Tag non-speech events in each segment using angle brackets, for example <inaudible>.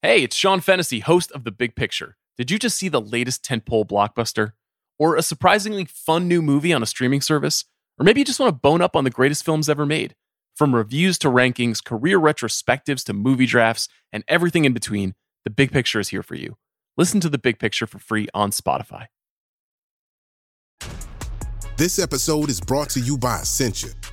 Hey, it's Sean Fennessy, host of The Big Picture. Did you just see the latest tentpole blockbuster? Or a surprisingly fun new movie on a streaming service? Or maybe you just want to bone up on the greatest films ever made? From reviews to rankings, career retrospectives to movie drafts, and everything in between, The Big Picture is here for you. Listen to The Big Picture for free on Spotify. This episode is brought to you by Essentia.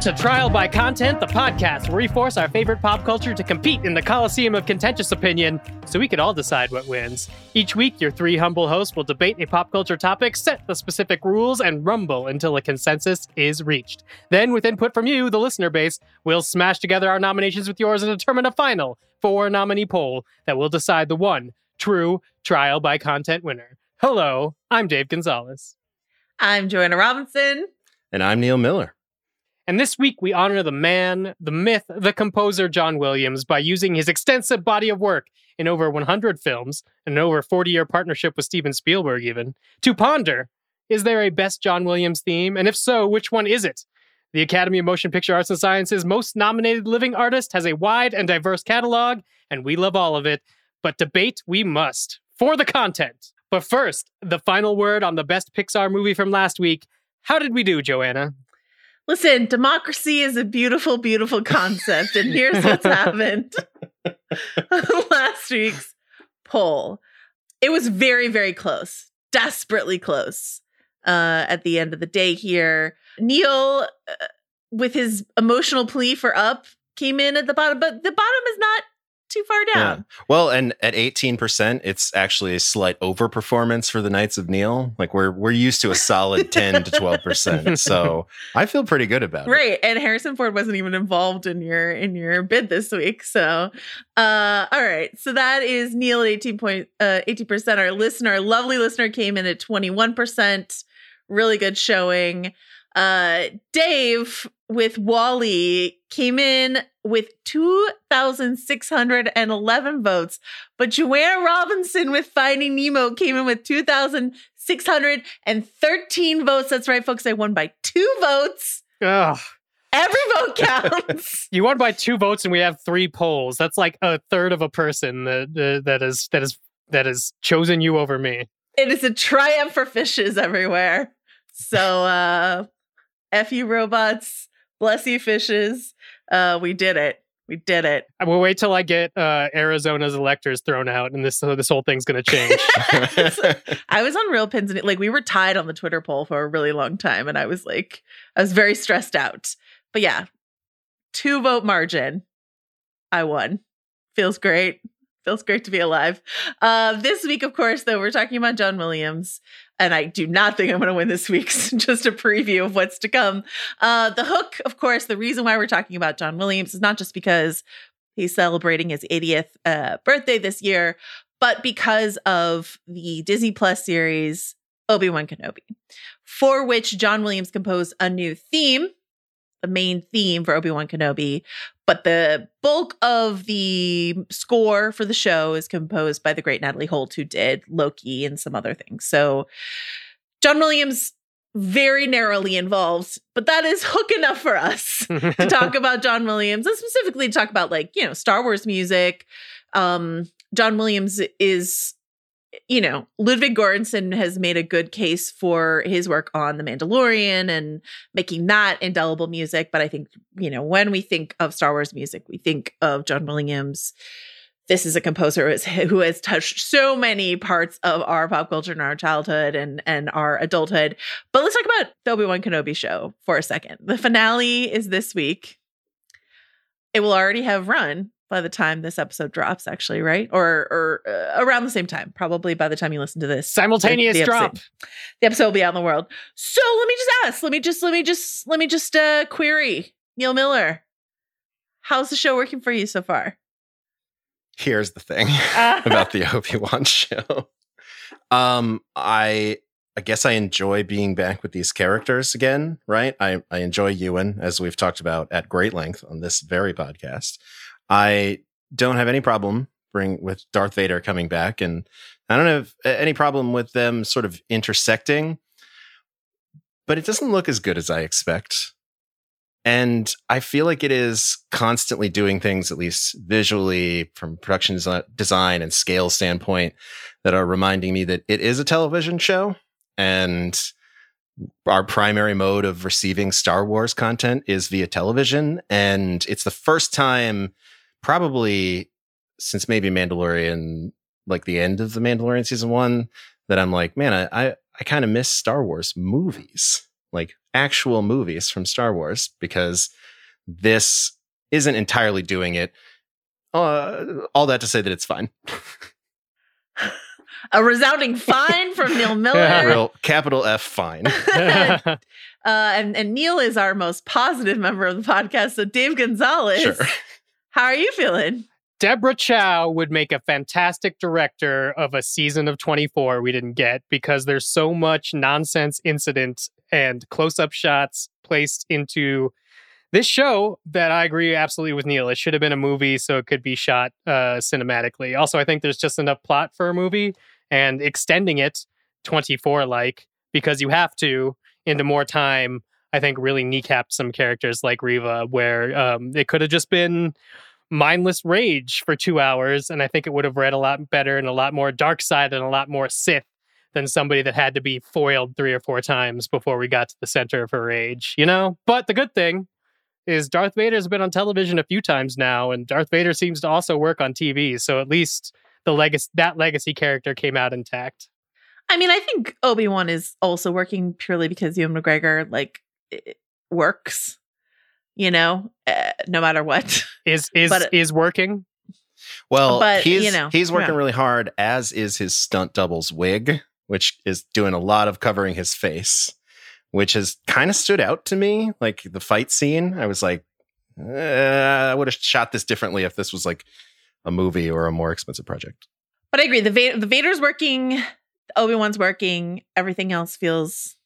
To Trial by Content, the podcast where we force our favorite pop culture to compete in the Coliseum of contentious opinion so we can all decide what wins. Each week, your three humble hosts will debate a pop culture topic, set the specific rules, and rumble until a consensus is reached. Then, with input from you, the listener base, we'll smash together our nominations with yours and determine a final four nominee poll that will decide the one true Trial by Content winner. Hello, I'm Dave Gonzales. I'm Joanna Robinson. And I'm Neil Miller. And this week, we honor the man, the myth, the composer John Williams by using his extensive body of work in over 100 films and an over 40 year partnership with Steven Spielberg, even, to ponder is there a best John Williams theme? And if so, which one is it? The Academy of Motion Picture Arts and Sciences most nominated living artist has a wide and diverse catalog, and we love all of it. But debate we must for the content. But first, the final word on the best Pixar movie from last week. How did we do, Joanna? Listen, democracy is a beautiful, beautiful concept. and here's what's <laughs> happened <laughs> last week's poll. It was very, very close, desperately close uh, at the end of the day here. Neil, uh, with his emotional plea for up, came in at the bottom, but the bottom is not too far down. Yeah. Well, and at 18%, it's actually a slight overperformance for the Knights of Neil. Like we're we're used to a solid <laughs> 10 to 12%. So I feel pretty good about it. Right. And Harrison Ford wasn't even involved in your in your bid this week. So uh all right. So that is Neil at 18 point uh 80%. Our listener, our lovely listener came in at 21%. Really good showing. Uh Dave with Wally came in with 2,611 votes, but Joanna Robinson with Finding Nemo came in with 2,613 votes. That's right, folks. I won by two votes. Ugh. Every <laughs> vote counts. you won by two votes, and we have three polls. That's like a third of a person that uh, that is that is that has chosen you over me. It is a triumph for fishes everywhere. So, uh, F you robots, bless you fishes. Uh, we did it. We did it. I will wait till I get uh, Arizona's electors thrown out, and this uh, this whole thing's going to change. <laughs> <laughs> I was on real pins and like we were tied on the Twitter poll for a really long time, and I was like, I was very stressed out. But yeah, two vote margin, I won. Feels great. Feels great to be alive. Uh, this week, of course, though, we're talking about John Williams, and I do not think I'm going to win this week's. <laughs> Just a preview of what's to come. Uh, the hook, of course, the reason why we're talking about John Williams is not just because he's celebrating his 80th uh, birthday this year, but because of the Disney Plus series Obi Wan Kenobi, for which John Williams composed a new theme the main theme for Obi Wan Kenobi, but the bulk of the score for the show is composed by the great Natalie Holt, who did Loki and some other things. So John Williams very narrowly involved, but that is <laughs> hook enough for us to talk <laughs> about John Williams and specifically to talk about like, you know, Star Wars music. Um, John Williams is you know, Ludwig Göransson has made a good case for his work on The Mandalorian and making that indelible music. But I think, you know, when we think of Star Wars music, we think of John Williams. this is a composer who has, touched so many parts of our pop culture and our childhood and and our adulthood. But let's talk about the Obi Wan Kenobi show for a second. The finale is this week. It will already have run by the time this episode drops, actually, right? Or or uh, around the same time, probably by the time you listen to this. Simultaneous the, the drop. Episode, the episode will be out in the world. So let me just ask. Let me just let me just let me just uh query Neil Miller. How's the show working for you so far? Here's the thing <laughs> <laughs> about the Obi-Wan show. Um, I I guess I enjoy being back with these characters again, right? I, I enjoy Ewan, as we've talked about at great length on this very podcast. I don't have any problem bring with Darth Vader coming back, and I don't have any problem with them sort of intersecting. But it doesn't look as good as I expect. And I feel like it is constantly doing things, at least visually, from production design and scale standpoint, that are reminding me that it is a television show. And our primary mode of receiving Star Wars content is via television. And it's the first time, probably since maybe Mandalorian, like the end of the Mandalorian season one, that I'm like, man, I, I, I kind of miss Star Wars movies like actual movies from Star Wars because this isn't entirely doing it. Uh, all that to say that it's fine. <laughs> A resounding fine from Neil <laughs> Miller. Real capital F fine. <laughs> uh, and, and Neil is our most positive member of the podcast. So Dave Gonzales, Sure. How are you feeling? Deborah Chow would make a fantastic director of a season of 24 we didn't get because there's so much nonsense incident and close up shots placed into this show that I agree absolutely with Neil. It should have been a movie so it could be shot uh, cinematically. Also, I think there's just enough plot for a movie and extending it 24 like because you have to into more time. I think really kneecapped some characters like Reva, where um, it could have just been mindless rage for two hours, and I think it would have read a lot better and a lot more dark side and a lot more Sith than somebody that had to be foiled three or four times before we got to the center of her rage, you know? But the good thing is Darth Vader's been on television a few times now, and Darth Vader seems to also work on TV. So at least the legacy that legacy character came out intact. I mean, I think Obi Wan is also working purely because Ewan McGregor like works. You know, uh, no matter what <laughs> is is But- is working. Well, But, he's you know, he's working yeah. really hard, as is his stunt double's wig, which is doing a lot of covering his face, which has kind of stood out to me. Like the fight scene, I was like, eh, I would have shot this differently if this was like a movie or a more expensive project. But I agree. The Va- the Vader's working, Obi Wan's working. Everything else feels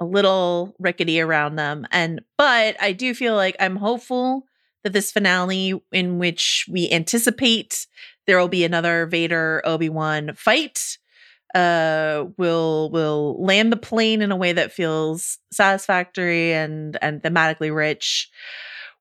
a little rickety around them. And but I do feel like I'm hopeful that this finale, in which we anticipate there will be another Vader Obi Wan fight, uh, will will land the plane in a way that feels satisfactory and and thematically rich.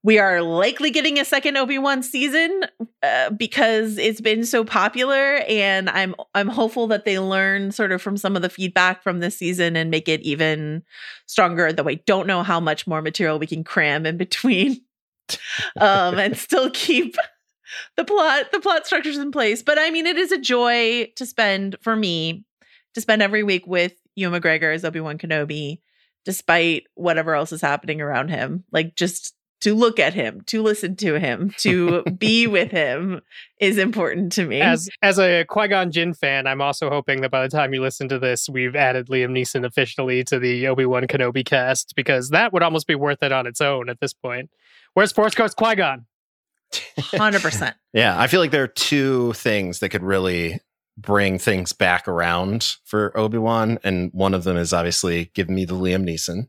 We are likely getting a second Obi Wan season uh, because it's been so popular, and I'm I'm hopeful that they learn sort of from some of the feedback from this season and make it even stronger. Though I don't know how much more material we can cram in between, <laughs> um, and still keep <laughs> the plot the plot structures in place. But I mean, it is a joy to spend for me to spend every week with Ewan McGregor as Obi Wan Kenobi, despite whatever else is happening around him. Like just to look at him, to listen to him, to <laughs> be with him is important to me. As as a Qui Gon Jinn fan, I'm also hoping that by the time you listen to this, we've added Liam Neeson officially to the Obi Wan Kenobi cast because that would almost be worth it on its own at this point. Where's Force Ghost Qui Gon? Hundred percent. <laughs> Yeah, I feel like there are two things that could really bring things back around for Obi Wan, and one of them is obviously giving me the Liam Neeson,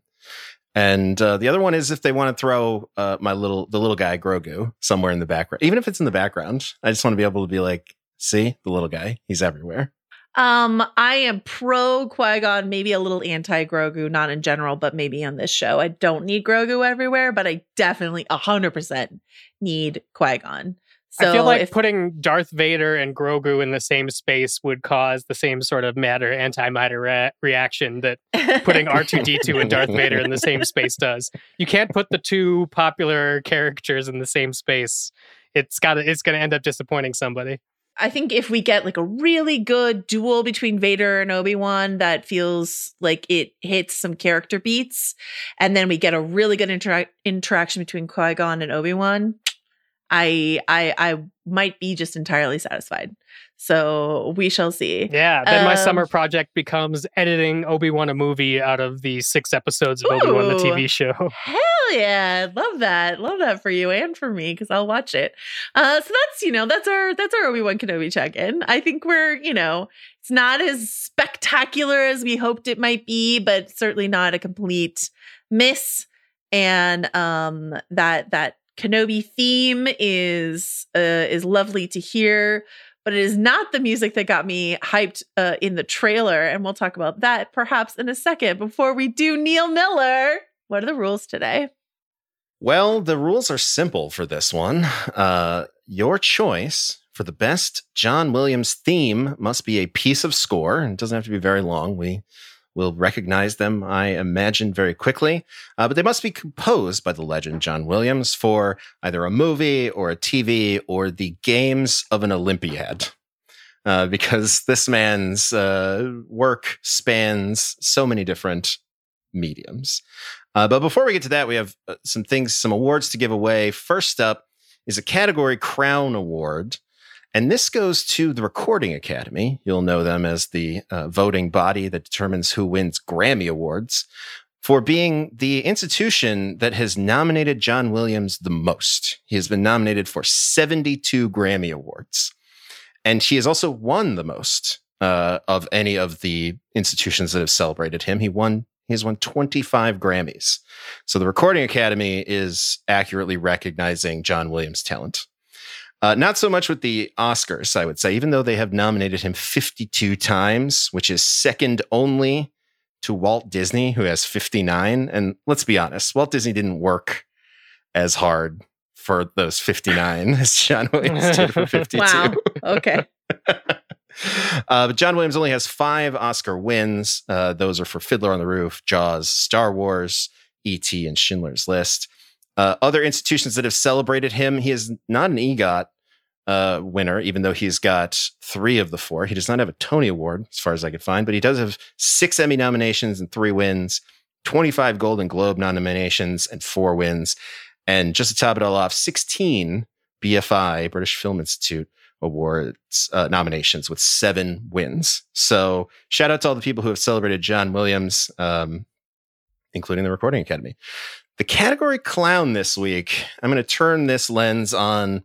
and uh, the other one is if they want to throw uh, my little the little guy Grogu somewhere in the background, even if it's in the background. I just want to be able to be like, see the little guy, he's everywhere. Um, I am pro Qui Gon, maybe a little anti Grogu, not in general, but maybe on this show. I don't need Grogu everywhere, but I definitely hundred percent need Qui Gon. So I feel like if putting Darth Vader and Grogu in the same space would cause the same sort of matter anti-matter re- reaction that putting R2D2 <laughs> and Darth Vader in the same <laughs> space does. You can't put the two popular characters in the same space. It's got it's going to end up disappointing somebody. I think if we get like a really good duel between Vader and Obi-Wan that feels like it hits some character beats, and then we get a really good intera- interaction between Qui-Gon and Obi-Wan, I I I might be just entirely satisfied. So we shall see. Yeah, then my Um, summer project becomes editing Obi Wan a movie out of the six episodes of Obi Wan the TV show. <laughs> Hell yeah. Love that. Love that for you and for me because I'll watch it. Uh so that's, you know, that's our that's our Obi-Wan Kenobi check-in. I think we're, you know, it's not as spectacular as we hoped it might be, but certainly not a complete miss. And um that that Kenobi theme is uh is lovely to hear. But it is not the music that got me hyped uh, in the trailer. And we'll talk about that perhaps in a second. Before we do Neil Miller, what are the rules today? Well, the rules are simple for this one. Uh, your choice for the best John Williams theme must be a piece of score. and It doesn't have to be very long. We will recognize them, I imagine, very quickly. Uh, but they must be composed by the legend John Williams for either a movie or a TV or the games of an Olympiad. Uh, because this man's uh, work spans so many different mediums. Uh, but before we get to that, we have uh, some things, some awards to give away. First up is a category crown award. And this goes to the Recording Academy. You'll know them as the uh, voting body that determines who wins Grammy Awards for being the institution that has nominated John Williams the most. He has been nominated for 72 Grammy Awards. And he has also won the most uh, of any of the institutions that have celebrated him. He won he has won 25 Grammys. So the Recording Academy is accurately recognizing John Williams' talent. Uh, not so much with the Oscars, I would say, even though they have nominated him 52 times, which is second only to Walt Disney, who has 59. And let's be honest, Walt Disney didn't work as hard for those 59 <laughs> as John Williams did for <laughs> 52. Wow. Okay. <laughs> uh, but John Williams only has five Oscar wins. Uh, those are for Fiddler on the Roof, Jaws, Star Wars, E.T., and Schindler's List. Uh, other institutions that have celebrated him, he is not an EGOT uh, winner, even though he's got three of the four. He does not have a Tony Award, as far as I could find, but he does have six Emmy nominations and three wins, 25 Golden Globe nominations and four wins. And just to top it all off, 16 BFI, British Film Institute awards uh, nominations with seven wins. So shout out to all the people who have celebrated John Williams, um, including the Recording Academy. The category clown this week, I'm going to turn this lens on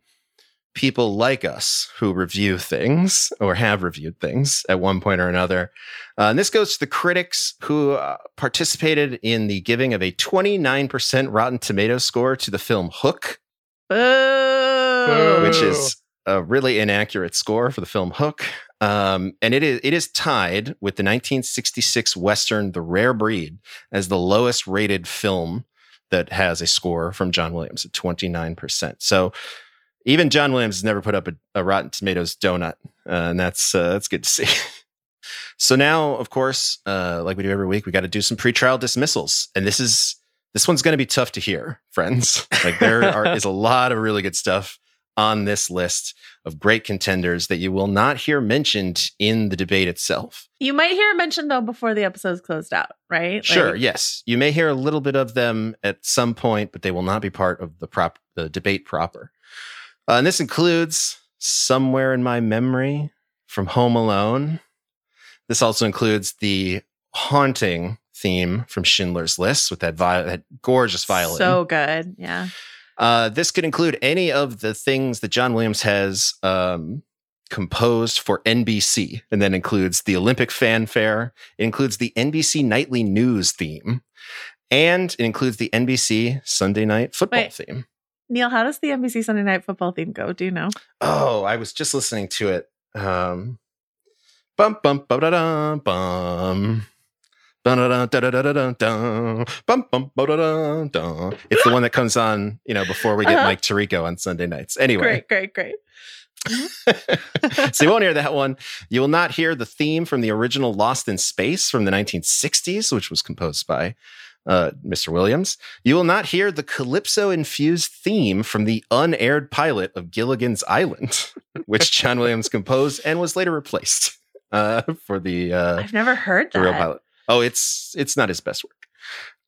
people like us who review things or have reviewed things at one point or another. Uh, and this goes to the critics who uh, participated in the giving of a 29% Rotten Tomato score to the film Hook, Boo. which is a really inaccurate score for the film Hook. Um, and it is it is tied with the 1966 western The Rare Breed as the lowest rated film that has a score from John Williams at 29%. So even John Williams has never put up a, a Rotten Tomatoes donut, uh, and that's uh, that's good to see. <laughs> so now, of course, uh, like we do every week, we got to do some pretrial dismissals, and this is this one's going to be tough to hear, friends. Like there are, is a lot of really good stuff on this list of great contenders that you will not hear mentioned in the debate itself. You might hear mentioned though before the episode's closed out, right? Sure, Like, yes. You may hear a little bit of them at some point, but they will not be part of the prop the debate proper. Uh, and this includes Somewhere in My Memory from Home Alone. This also includes the haunting theme from Schindler's List with that, vi- that gorgeous violin. So good. Yeah. Uh, this could include any of the things that John Williams has um, composed for NBC, and then includes the Olympic fanfare. It includes the NBC nightly news theme, and it includes the NBC Sunday night football Wait. theme. Neil, how does the NBC Sunday Night Football theme go? Do you know? Oh, I was just listening to it. Um, bum bum ba da da bum. It's the one that comes on, you know, before we get Uh-huh. Mike Tirico on Sunday nights. Anyway, Great, great, great. <laughs> so you won't hear that one. You will not hear the theme from the original Lost in Space from the 1960s, which was composed by uh, Mr. Williams. You will not hear the calypso infused theme from the unaired pilot of Gilligan's Island, <laughs> which John Williams composed and was later replaced uh, for the, uh, I've never heard the real that. pilot. Oh, it's it's not his best work.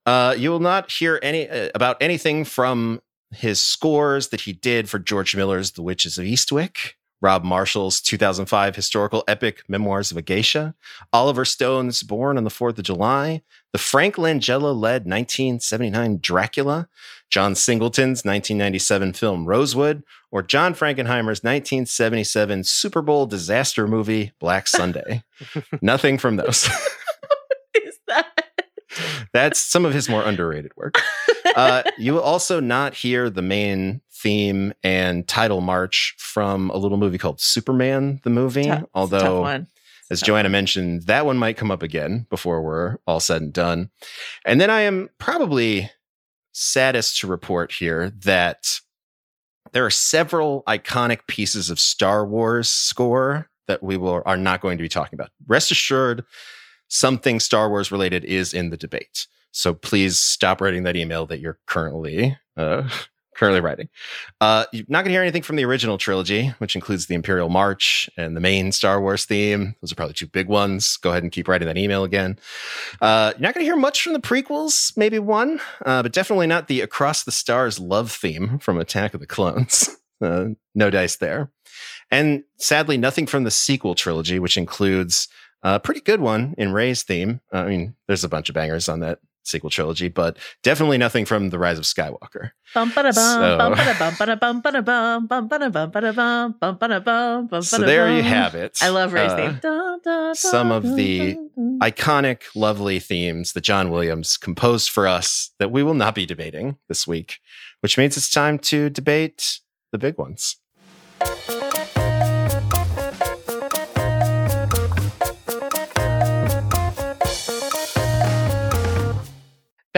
Uh, you will not hear any uh, about anything from his scores that he did for George Miller's The Witches of Eastwick, Rob Marshall's 2005 historical epic Memoirs of a Geisha, Oliver Stone's Born on the Fourth of July, the Frank Langella led 1979 Dracula, John Singleton's 1997 film Rosewood, or John Frankenheimer's 1977 Super Bowl disaster movie Black Sunday. <laughs> Nothing from those. <laughs> That's some of his more underrated work. Uh, you will also not hear the main theme and title march from a little movie called Superman, the movie. Tough- it's a tough Although, as Joanna mentioned, that one might come up again before we're all said and done. And then I am probably saddest to report here that there are several iconic pieces of Star Wars score that we will are not going to be talking about. Rest assured, something Star Wars related is in the debate. So please stop writing that email that you're currently uh, <laughs> currently writing. Uh, you're not going to hear anything from the original trilogy, which includes the Imperial March and the main Star Wars theme. Those are probably two big ones. Go ahead and keep writing that email again. Uh, you're not going to hear much from the prequels, maybe one, uh, but definitely not the Across the Stars love theme from Attack of the Clones. <laughs> Uh, no dice there. And sadly, nothing from the sequel trilogy, which includes a pretty good one in Rey's theme. I mean, there's a bunch of bangers on that sequel trilogy, but definitely nothing from The Rise of Skywalker. Bum ba da So- there you have it. I love Rey's Uh, theme. Some of the iconic, lovely themes that John Williams composed for us that we will not be debating this week, which means it's time to debate the big ones.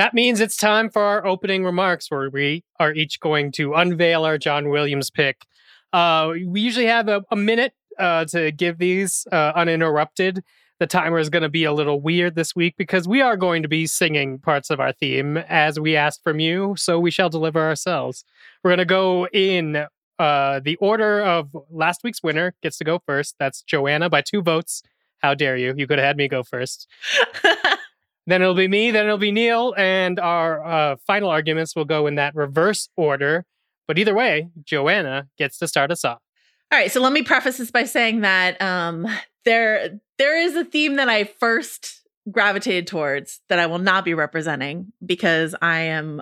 That means it's time for our opening remarks, where we are each going to unveil our John Williams pick. Uh, we usually have a, a minute uh, to give these uh, uninterrupted. The timer is going to be a little weird this week because we are going to be singing parts of our theme as we asked from you, so we shall deliver ourselves. We're going to go in uh, the order of last week's winner gets to go first. That's Joanna by two votes. How dare you? You could have had me go first. <laughs> Then it'll be me, then it'll be Neil, and our uh, final arguments will go in that reverse order. But either way, Joanna gets to start us off. All right, so let me preface this by saying that um, there there is a theme that I first gravitated towards that I will not be representing because I am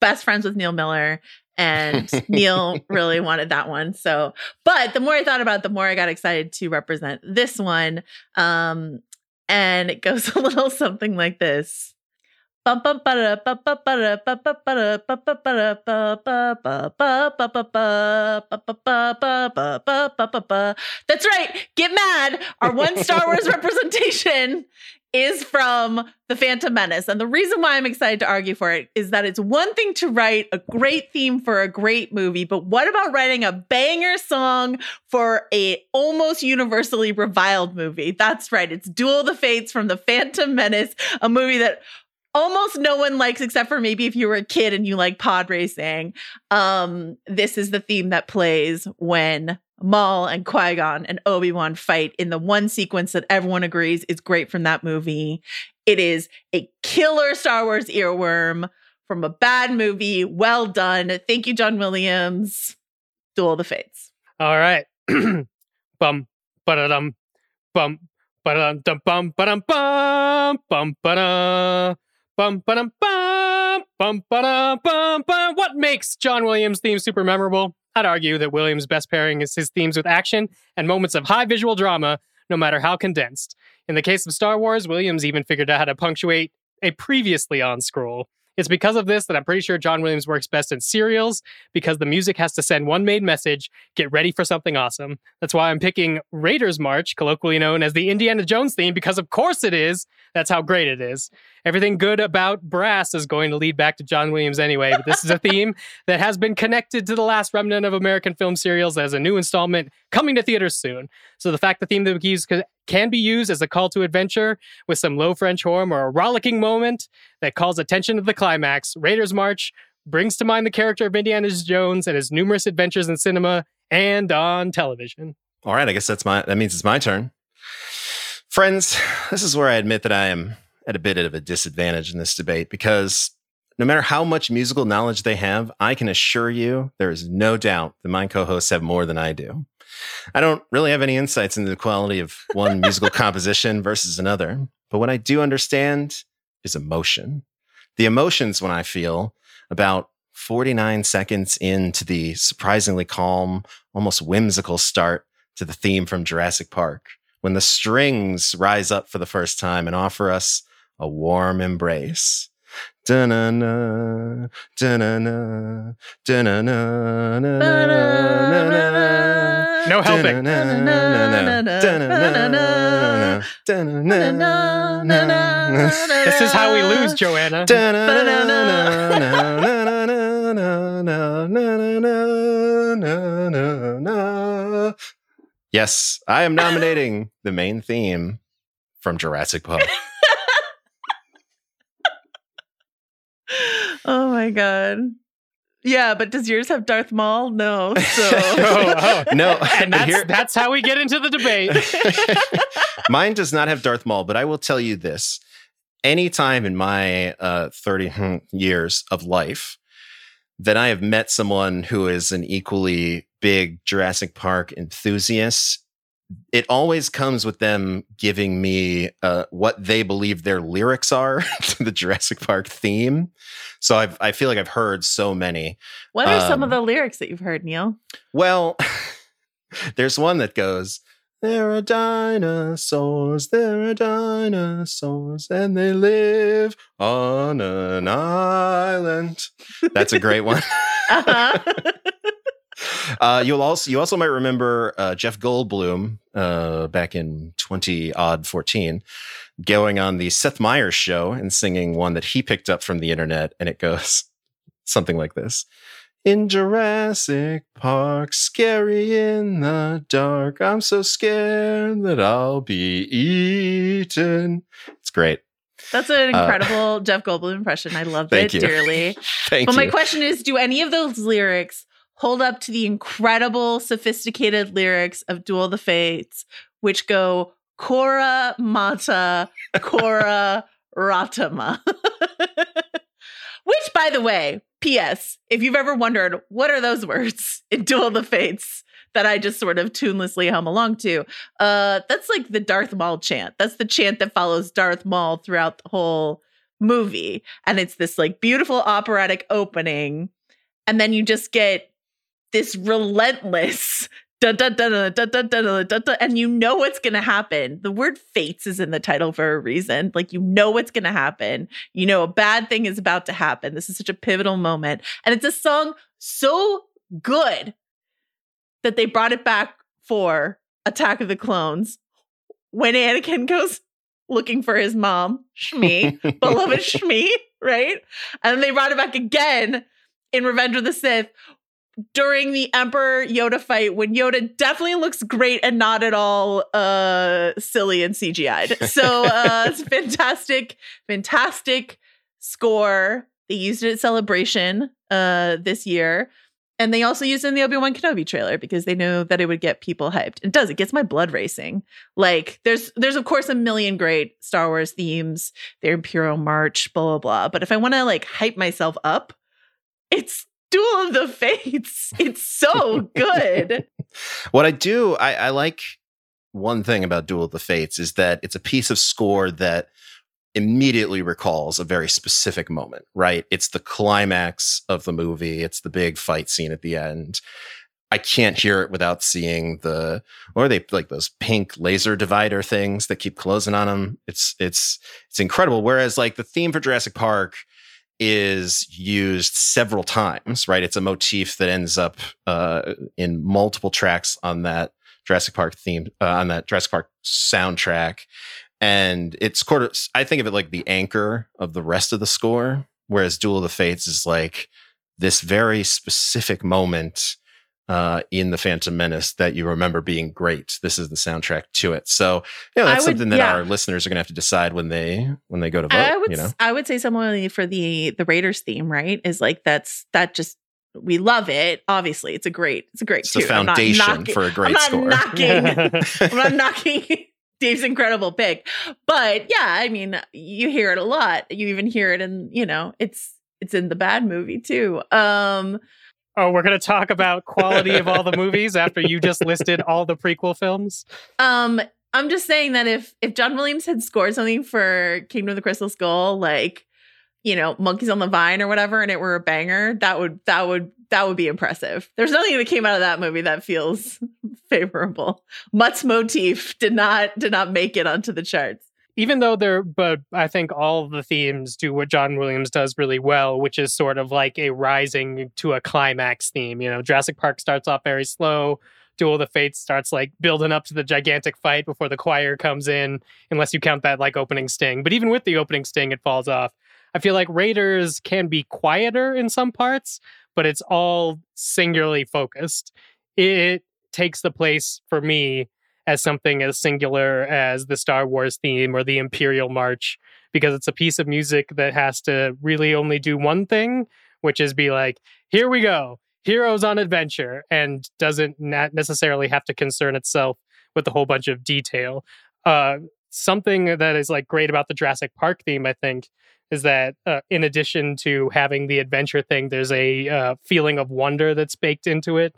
best friends with Neil Miller and <laughs> Neil really wanted that one. So, but the more I thought about it, the more I got excited to represent this one. Um, and it goes a little something like this. That's right. Get mad. Our one Star Wars representation is from The Phantom Menace. And the reason why I'm excited to argue for it is that it's one thing to write a great theme for a great movie, but what about writing a banger song for a almost universally reviled movie? That's right. It's Duel of the Fates from The Phantom Menace, a movie that almost no one likes except for maybe if you were a kid and you like pod racing. Um, this is the theme that plays when Maul and Qui Gon and Obi Wan fight in the one sequence that everyone agrees is great from that movie. It is a killer Star Wars earworm from a bad movie. Well done. Thank you, John Williams. Duel of the Fates. All right. <clears throat> bum, ba-da-dum, bum, ba-dum, dum, bum, ba-dum, bum, bum, ba-da, bum, ba-dum, bum, bum, ba-da, bum, bum. What makes John Williams' theme super memorable? I'd argue that Williams' best pairing is his themes with action and moments of high visual drama, no matter how condensed. In the case of Star Wars, Williams even figured out how to punctuate a previously on scroll. It's because of this that I'm pretty sure John Williams works best in serials because the music has to send one main message get ready for something awesome. That's why I'm picking Raiders March, colloquially known as the Indiana Jones theme, because of course it is. That's how great it is. Everything good about brass is going to lead back to John Williams anyway, but this is a theme <laughs> that has been connected to the last remnant of American film serials as a new installment coming to theaters soon. So the fact the theme that we use can be used as a call to adventure with some low French horn or a rollicking moment that calls attention to the climax. Raiders March brings to mind the character of Indiana Jones and his numerous adventures in cinema and on television. All right, I guess that's my that means it's my turn. Friends, this is where I admit that I am at a bit of a disadvantage in this debate because no matter how much musical knowledge they have, I can assure you there is no doubt that my co-hosts have more than I do. I don't really have any insights into the quality of one musical <laughs> composition versus another, but what I do understand is emotion. The emotions when I feel about 49 seconds into the surprisingly calm, almost whimsical start to the theme from Jurassic Park, when the strings rise up for the first time and offer us a warm embrace. Da-na-na, da-na-na, da-na-na, No helping. This is how we lose, Joanna. Yes, I am nominating the main theme from Jurassic Park. <laughs> oh my god. Yeah, but does yours have Darth Maul? No. <laughs> So Oh, oh. No, <laughs> And that's, here- that's how we get into the debate. <laughs> Mine does not have Darth Maul, but I will tell you this. Anytime in my uh, 30 hmm, years of life that I have met someone who is an equally big Jurassic Park enthusiast, it always comes with them giving me uh, what they believe their lyrics are <laughs> to the Jurassic Park theme. So I've, I feel like I've heard so many. what are some of Um, the lyrics that you've heard, Neil? Well, <laughs> there's one that goes, There are dinosaurs, there are dinosaurs, and they live on an island. That's a great one. <laughs> Uh-huh. <laughs> uh, you'll also you also might remember uh, Jeff Goldblum uh, back in twenty odd fourteen, going on the Seth Meyers show and singing one that he picked up from the internet, and it goes <laughs> something like this. In Jurassic Park, scary in the dark. I'm so scared that I'll be eaten. It's great. That's an incredible <laughs> Jeff Goldblum impression. I loved Uh, it you. dearly. Thank But you. my question is do any of those lyrics hold up to the incredible, sophisticated lyrics of Duel the Fates, which go Cora Mata, Cora Ratama? <laughs> which, by the way, P.S., if you've ever wondered what are those words in Duel the Fates that I just sort of tunelessly hum along to, uh, that's like the Darth Maul chant. That's the chant that follows Darth Maul throughout the whole movie. And it's this like beautiful operatic opening. And then you just get this relentless and you know what's gonna happen. The word fates is in the title for a reason. Like you know what's gonna happen. You know a bad thing is about to happen. This is such a pivotal moment. And it's a song so good that they brought it back for Attack of the Clones when Anakin goes looking for his mom, Shmi, <laughs> beloved Shmi, right? And then they brought it back again in Revenge of the Sith during the Emperor Yoda fight when Yoda definitely looks great and not at all uh silly and CGI'd. So uh it's <laughs> fantastic, fantastic score. They used it at Celebration uh this year. And they also used it in the Obi-Wan Kenobi trailer because they knew that it would get people hyped. It does, it gets my blood racing. Like there's there's of course a million great Star Wars themes, their Imperial March, blah blah blah. But if I want to like hype myself up, it's Duel of the Fates. <laughs> It's so good. <laughs> What I do, I, I like one thing about Duel of the Fates is that it's a piece of score that immediately recalls a very specific moment, right? It's the climax of the movie, it's the big fight scene at the end. I can't hear it without seeing the or they like those pink laser divider things that keep closing on them. It's it's it's incredible. Whereas like the theme for Jurassic Park is used several times, right? It's a motif that ends up uh, in multiple tracks on that Jurassic Park theme, uh, on that Jurassic Park soundtrack. And it's of, I think of it like the anchor of the rest of the score, whereas Duel of the Fates is like this very specific moment uh, in the Phantom Menace that you remember being great. This is the soundtrack to it. So, you know, that's would- something that yeah. our listeners are going to have to decide when they when they go to vote. I would you know, I would say similarly for the the Raiders theme, right? Is like that's that just we love it. Obviously, it's a great it's a great it's tune. Foundation knocking- for a great I'm not score. knocking <laughs> I'm not knocking <laughs> Dave's incredible pick. But yeah, I mean, you hear it a lot. You even hear it in, you know, it's it's in the bad movie too. Um oh, we're going to talk about quality of all the <laughs> movies after you just listed all the prequel films. um I'm just saying that if if John Williams had scored something for Kingdom of the Crystal Skull, like you know, Monkeys on the Vine or whatever, and it were a banger, that would that would that would be impressive. There's nothing that came out of that movie that feels <laughs> favorable. Mutt's motif did not did not make it onto the charts. Even though they're but i think all the themes do what john williams does really well which is sort of like a rising to a climax theme you know jurassic park starts off very slow duel of the fates starts like building up to the gigantic fight before the choir comes in unless you count that like opening sting. But even with the opening sting it falls off. I feel like raiders can be quieter in some parts but it's all singularly focused. It takes the place for me as something as singular as the Star Wars theme or the Imperial March because it's a piece of music that has to really only do one thing, which is be like, here we go, heroes on adventure, and doesn't necessarily have to concern itself with a whole bunch of detail. Uh, something that is like great about the Jurassic Park theme, I think, is that uh, in addition to having the adventure thing, there's a uh, feeling of wonder that's baked into it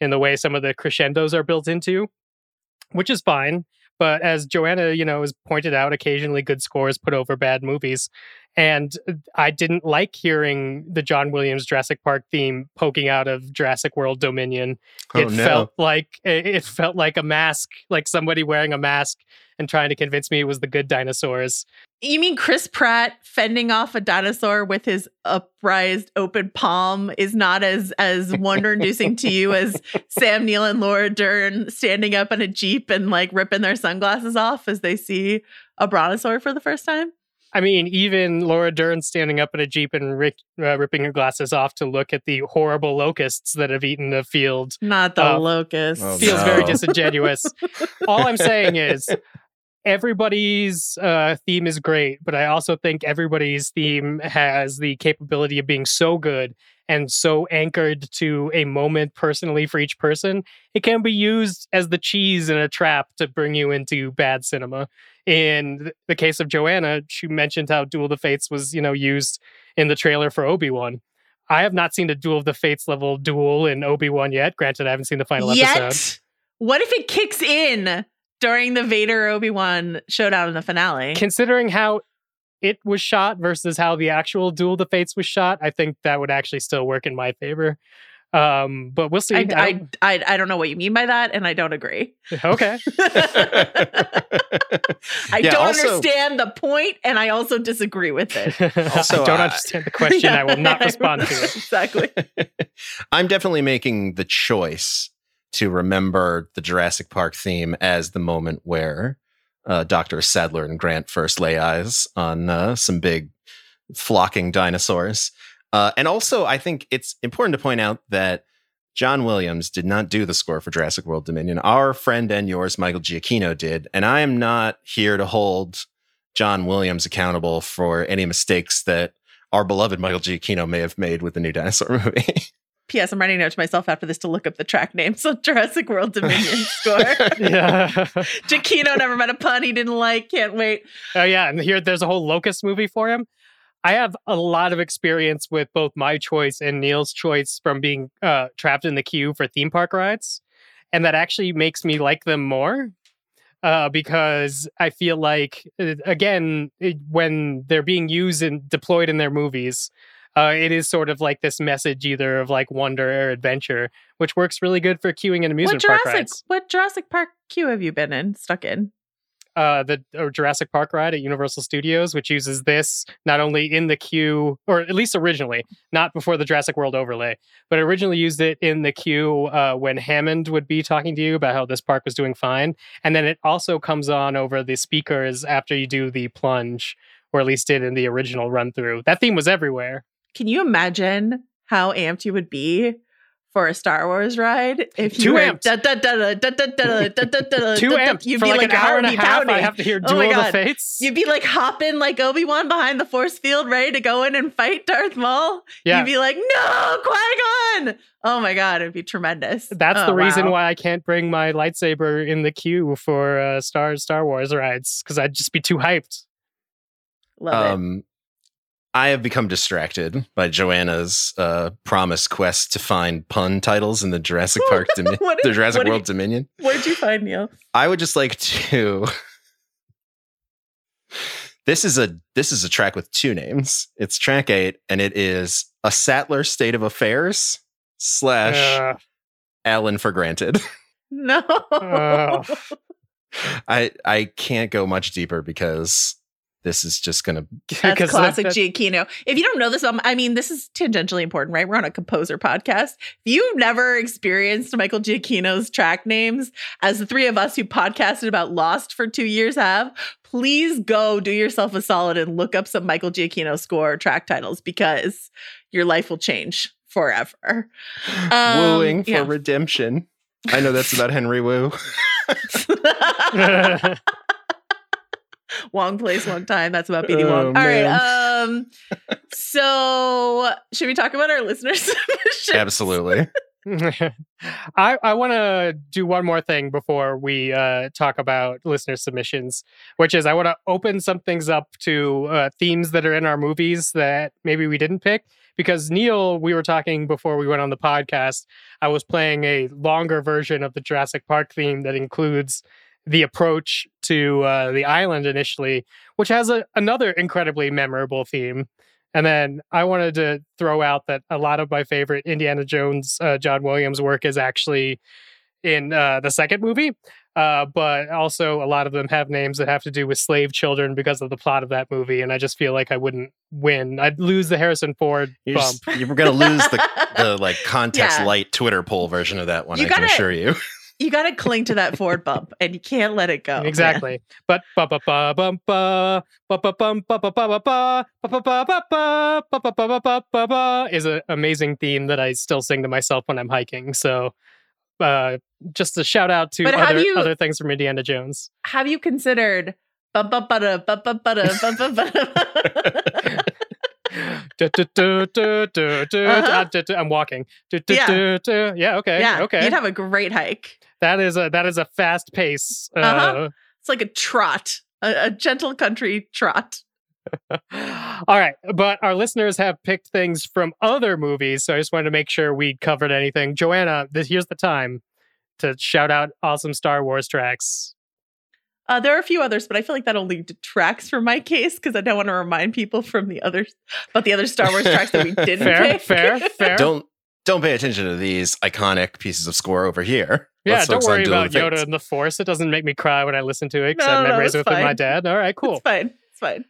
in the way some of the crescendos are built into which is fine. But as Joanna, you know, has pointed out, occasionally good scores put over bad movies. And uh, I didn't like hearing the John Williams Jurassic Park theme poking out of Jurassic World Dominion. Oh, it no. felt like it it felt like a mask, like somebody wearing a mask and trying to convince me it was the good dinosaurs. You mean Chris Pratt fending off a dinosaur with his upraised open palm is not as as <laughs> wonder inducing to you as Sam Neill and Laura Dern standing up in a jeep and like ripping their sunglasses off as they see a brontosaur for the first time? I mean, even Laura Dern standing up in a jeep and rick, uh, ripping her glasses off to look at the horrible locusts that have eaten the field Not the Uh, locust. Oh, feels no. very disingenuous. <laughs> All I'm saying is everybody's uh, theme is great, but I also think everybody's theme has the capability of being so good and so anchored to a moment personally for each person. It can be used as the cheese in a trap to bring you into bad cinema. In the case of Joanna, she mentioned how Duel of the Fates was, you know, used in the trailer for Obi-Wan. I have not seen a Duel of the Fates level duel in Obi-Wan yet. Granted, I haven't seen the final Yet, episode. what if it kicks in during the Vader Obi Wan showdown in the finale? considering how it was shot versus how the actual Duel of the Fates was shot, I think that would actually still work in my favor. Um, but we'll see. I, I I, don't- I, I don't know what you mean by that, and I don't agree. <laughs> okay. <laughs> I Yeah, don't also- understand the point, and I also disagree with it. <laughs> Also, I don't uh, understand the question. I will not respond to it. exactly. I'm definitely making the choice to remember the Jurassic Park theme as the moment where uh, Dr. Sattler and Grant first lay eyes on uh, some big flocking dinosaurs. Uh, and also, I think it's important to point out that John Williams did not do the score for Jurassic World Dominion. Our friend and yours, Michael Giacchino, did. And I am not here to hold John Williams accountable for any mistakes that our beloved Michael Giacchino may have made with the new dinosaur <laughs> movie. P.S. I'm writing a note to myself after this to look up the track names of Jurassic World Dominion <laughs> score. yeah. <laughs> Giacchino never met a pun he didn't like. Can't wait. Oh yeah, and here there's a whole Locust movie for him. I have a lot of experience with both my choice and Neil's choice from being uh, trapped in the queue for theme park rides, and that actually makes me like them more. Uh, because I feel like, uh, again, it, when they're being used and deployed in their movies, uh, it is sort of like this message either of like wonder or adventure, which works really good for queuing in What amusement park Jurassic? rides. What Jurassic Park queue have you been in? Stuck in? uh, the uh, Jurassic Park ride at Universal Studios, which uses this not only in the queue, or at least originally, not before the Jurassic World overlay, but originally used it in the queue uh, when Hammond would be talking to you about how this park was doing fine. And then it also comes on over the speakers after you do the plunge, or at least did in the original run through. That theme was everywhere. Can you imagine how amped you would be for a Star Wars ride. If you Too were amped. da- da- da- da- da- da- da- da- da- da- da- Too da- da- amped You'd for be like, like an hour and a Harvey half. I have to hear Oh Duel my of the Fates. You'd be like hopping like Obi Wan behind the force field, ready to go in and fight Darth Maul. yeah, You'd be like, no, Qui Gon. Oh my God, it'd be tremendous. that's Oh, the reason wow. why I can't bring my lightsaber in the queue for uh, Star Star Wars rides because I'd just be too hyped. Love it. I have become distracted by Joanna's uh, promised quest to find pun titles in the Jurassic Park, <laughs> Domi- What the Jurassic what did- World Dominion. What did you find, Neil? I would just like to. <laughs> this is a this is a track with two names. It's track eight, and it is a Sattler State of Affairs slash Uh, Alan for Granted. <laughs> No. Oh. I I can't go much deeper because this is just gonna. <laughs> That's classic that- Giacchino. If you don't know this, um, I mean, this is tangentially important, right? We're on a composer podcast. If you've never experienced Michael Giacchino's track names, as the three of us who podcasted about Lost for two years have, please go do yourself a solid and look up some Michael Giacchino score track titles because your life will change forever. Um, Wooing for yeah. redemption. I know that's about Henry Wu. <laughs> <laughs> Long place, long time. That's about BD Oh, Wong. All right. man. Um. So, should we talk about our listeners? submissions? <laughs> Absolutely. <laughs> I, I want to do one more thing before we uh, talk about listener submissions, which is I want to open some things up to uh, themes that are in our movies that maybe we didn't pick. Because Neil, we were talking before we went on the podcast, I was playing a longer version of the Jurassic Park theme that includes the approach to uh, the island initially, which has a, another incredibly memorable theme. And then I wanted to throw out that a lot of my favorite Indiana Jones, uh, John Williams work is actually in uh, the second movie. Uh, but also, a lot of them have names that have to do with slave children because of the plot of that movie. And I just feel like I wouldn't win. I'd lose the Harrison Ford You're, bump. just, you're gonna lose the, <laughs> the like context Yeah. light Twitter poll version of that one. You I can gotta- assure you. <laughs> you got to cling to that Ford bump, and you can't let it go. Exactly. But ba ba ba bum ba ba ba bum ba ba ba ba ba ba ba ba ba ba ba ba ba ba ba ba ba is an amazing theme that I still sing to myself when I'm hiking. So uh just a shout out to other you- other things from Indiana Jones. Have you considered? Bum, bum, bada, bum, bum, bada, bum, bum, bada. Du- du- du- du- du- du- Uh-huh. du- du- I'm walking. Du- du- Yeah. du- du- Yeah, okay. yeah, Okay. you'd have a great hike. That is a that is a fast pace. Uh, Uh-huh. It's like a trot, a, a gentle country trot. <laughs> All right, but our listeners have picked things from other movies, so I just wanted to make sure we covered anything. Joanna, this here's the time to shout out awesome Star Wars tracks. Uh, there are a few others, but I feel like that only detracts from my case because I don't want to remind people from the others about the other Star Wars tracks that we <laughs> didn't Fair, pick. fair, fair. Don't don't pay attention to these iconic pieces of score over here. Yeah, don't worry about of Yoda Fates. and the Force. It doesn't make me cry when I listen to it because No, I've no, memorized it's with my dad. All right, cool. It's fine. It's fine.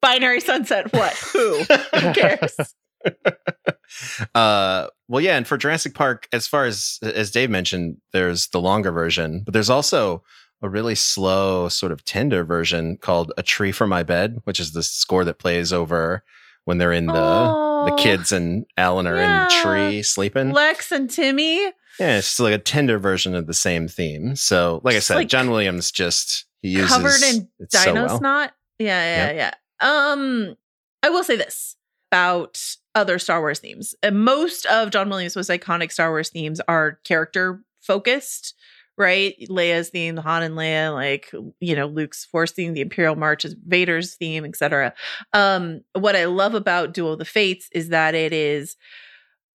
Binary sunset. What? <laughs> Who? Who cares? <laughs> uh well yeah and for jurassic park as far as as dave mentioned there's the longer version but there's also a really slow sort of tender version called a tree for my bed which is the score that plays over when they're in the the kids and alan are in the tree sleeping Lex and Timmy. Yeah it's just like a tender version of the same theme so like i said like john williams just he uses covered in dino so well. snot. Yeah, yeah, yeah. Um, I will say this about other Star Wars themes. Most of John Williams' most iconic Star Wars themes are character focused, right? Leia's theme, Han and Leia, like you know, Luke's Force theme, the Imperial March is Vader's theme, etc. Um, what I love about Duel of the Fates is that it is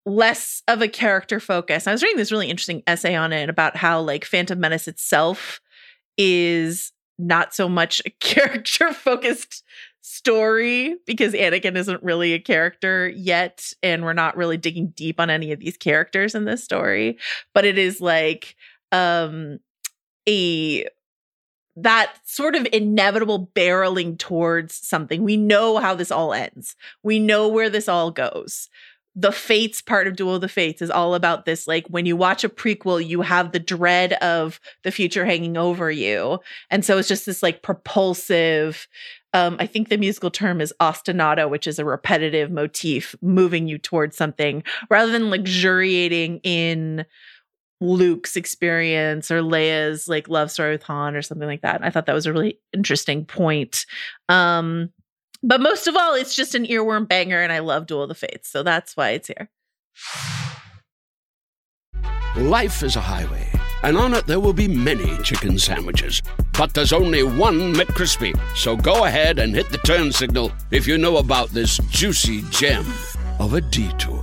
less of a character focus. I was reading this really interesting essay on it about how like Phantom Menace itself is not so much a <laughs> character focused story because Anakin isn't really a character yet and we're not really digging deep on any of these characters in this story but it is like um a that sort of inevitable barreling towards something. We know how this all ends. We know where this all goes the fates part of duel of the fates is all about this like when you watch a prequel you have the dread of the future hanging over you and so it's just this like propulsive um, I think the musical term is ostinato, which is a repetitive motif moving you towards something rather than luxuriating in Luke's experience or Leia's like love story with Han or something like that. I thought that was a really interesting point. Um, but most of all, it's just an earworm banger, and I love Duel of the Fates, so that's why it's here. Life is a highway, and on it there will be many chicken sandwiches. But there's only one McCrispy. So go ahead and hit the turn signal if you know about this juicy gem of a detour.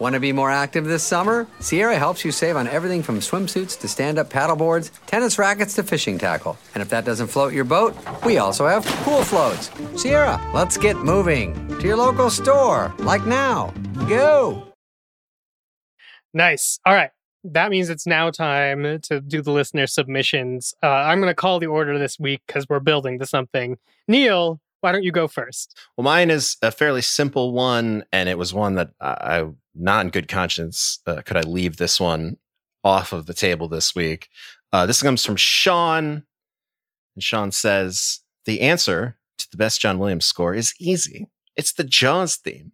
Want to be more active this summer? Sierra helps you save on everything from swimsuits to stand up paddleboards, tennis rackets to fishing tackle. And if that doesn't float your boat, we also have pool floats. Sierra, let's get moving to your local store, like now. Go! Nice. All right. That means it's now time to do the listener submissions. Uh, I'm going to call the order this week because we're building to something. Neil, why don't you go first? Well, mine is a fairly simple one, and it was one that I, I not in good conscience, uh, could I leave this one off of the table this week? Uh, this comes from Sean, and Sean says the answer to the best John Williams score is easy. It's the Jaws theme,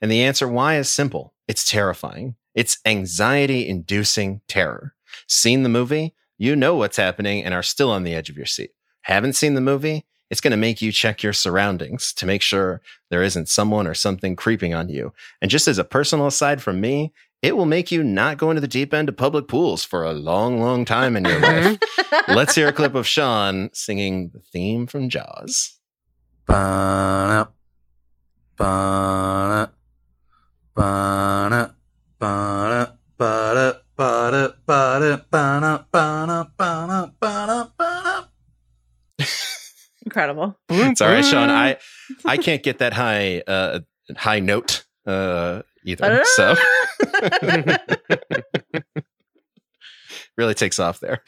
and the answer why is simple. It's terrifying. It's anxiety-inducing terror. Seen the movie? You know what's happening and are still on the edge of your seat. Haven't seen the movie? It's going to make you check your surroundings to make sure there isn't someone or something creeping on you. And just as a personal aside from me, it will make you not go into the deep end of public pools for a long, long time in your life. Mm-hmm. Let's hear a clip of <laughs> Sean singing the theme from Jaws. Ba-na, ba-na, ba-na, ba-na, ba-da, ba-da, ba-da, ba-na, ba-na, ba-na, ba-na, ba-na. Incredible. It's all right, Sean. I I can't get that high uh high note uh either. So <laughs> really takes off there.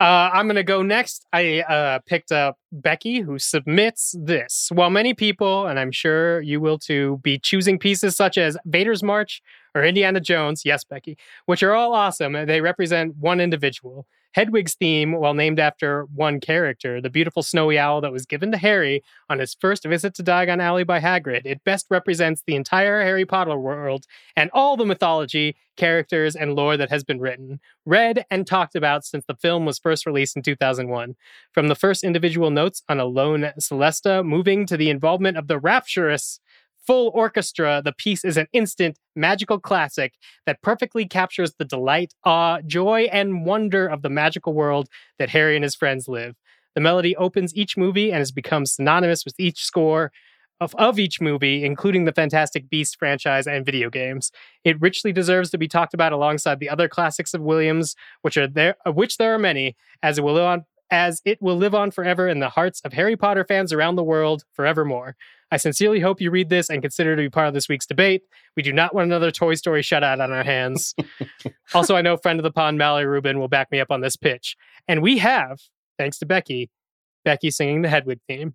Uh, I'm going to go next. I uh, picked up Becky, who submits this. While many people, and I'm sure you will too, be choosing pieces such as Vader's March or Indiana Jones, yes, Becky, which are all awesome, they represent one individual. Hedwig's theme, while named after one character, the beautiful snowy owl that was given to Harry on his first visit to Diagon Alley by Hagrid, it best represents the entire Harry Potter world and all the mythology, characters, and lore that has been written, read, and talked about since the film was first released in 2001. From the first individual notes on a lone Celesta, moving to the involvement of the rapturous full orchestra, the piece is an instant magical classic that perfectly captures the delight, awe, joy, and wonder of the magical world that Harry and his friends live. The melody opens each movie and has become synonymous with each score of, of each movie, including the Fantastic Beasts franchise and video games. It richly deserves to be talked about alongside the other classics of Williams, which are there, of which there are many, as it will on as it will live on forever in the hearts of Harry Potter fans around the world forevermore. I sincerely hope you read this and consider to be part of this week's debate. We do not want another Toy Story shutout on our hands. <laughs> also, I know friend of the pond, Mallory Rubin, will back me up on this pitch. And we have, thanks to Becky, Becky singing the Hedwig theme.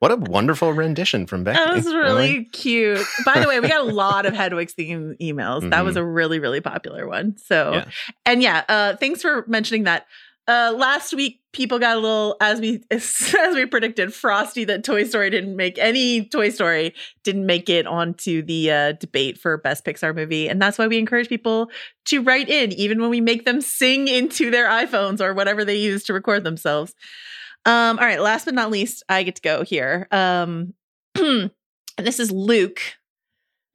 what a wonderful rendition from Becky. That was really cute. By the way, we got a lot of Hedwig's theme emails. Mm-hmm. That was a really, really popular one. So, yeah. and yeah, uh, thanks for mentioning that. Uh, last week, people got a little, as we <laughs> as we predicted, frosty that Toy Story didn't make any Toy Story didn't make it onto the uh, debate for best Pixar movie, and that's why we encourage people to write in, even when we make them sing into their iPhones or whatever they use to record themselves. Um, all right, last but not least, I get to go here. Um, and <clears throat> this is Luke,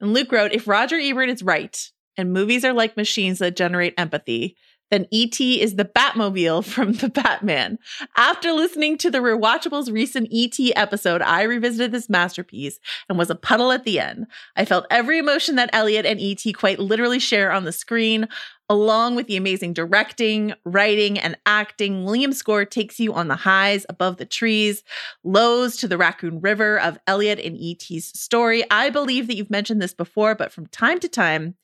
and Luke wrote, "If Roger Ebert is right, and movies are like machines that generate empathy." Then E.T. is the Batmobile from the Batman. After listening to the Rewatchables recent E.T. episode, I revisited this masterpiece and was a puddle at the end. I felt every emotion that Elliot and E.T. quite literally share on the screen. Along with the amazing directing, writing, and acting, Williams' score takes you on the highs above the trees, lows to the Raccoon River of Elliot and E.T.'s story. I believe that you've mentioned this before, but from time to time,